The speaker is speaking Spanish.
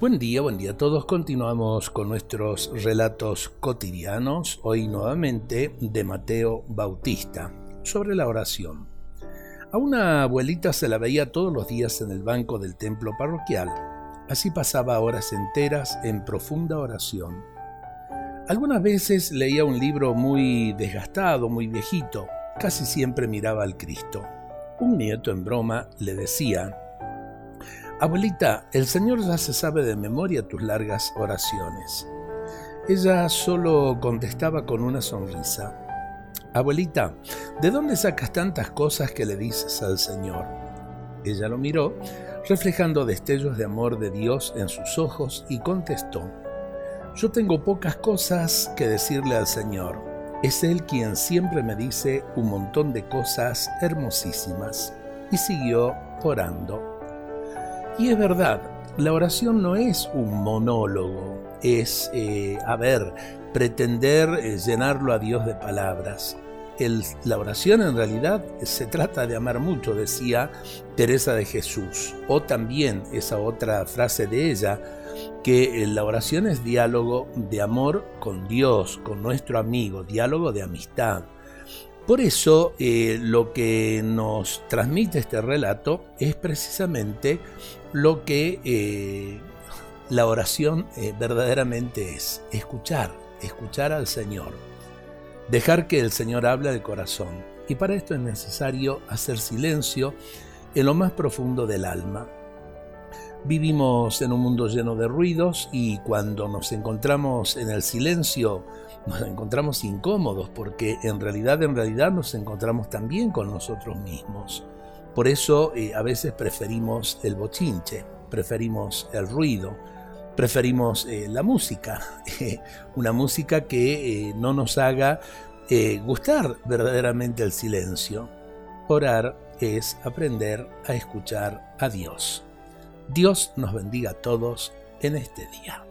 Buen día, buen día a todos. Continuamos con nuestros relatos cotidianos, hoy nuevamente de Mateo Bautista, sobre la oración. A una abuelita se la veía todos los días en el banco del templo parroquial. Así pasaba horas enteras en profunda oración. Algunas veces leía un libro muy desgastado, muy viejito. Casi siempre miraba al Cristo. Un nieto en broma le decía, Abuelita, el Señor ya se sabe de memoria tus largas oraciones. Ella solo contestaba con una sonrisa. Abuelita, ¿de dónde sacas tantas cosas que le dices al Señor? Ella lo miró, reflejando destellos de amor de Dios en sus ojos, y contestó, Yo tengo pocas cosas que decirle al Señor. Es Él quien siempre me dice un montón de cosas hermosísimas. Y siguió orando. Y es verdad, la oración no es un monólogo, es, eh, a ver, pretender eh, llenarlo a Dios de palabras. la oración en realidad se trata de amar mucho, decía Teresa de Jesús. O también esa otra frase de ella, que la oración es diálogo de amor con Dios, con nuestro amigo, diálogo de amistad. Por eso eh, lo que nos transmite este relato es precisamente lo que eh, la oración eh, verdaderamente es, escuchar, escuchar al Señor, dejar que el Señor hable de corazón. Y para esto es necesario hacer silencio en lo más profundo del alma. Vivimos en un mundo lleno de ruidos y cuando nos encontramos en el silencio nos encontramos incómodos porque en realidad, en realidad nos encontramos también con nosotros mismos. Por eso eh, a veces preferimos el bochinche, preferimos el ruido, preferimos eh, la música, una música que eh, no nos haga gustar verdaderamente el silencio. Orar es aprender a escuchar a Dios. Dios nos bendiga a todos en este día.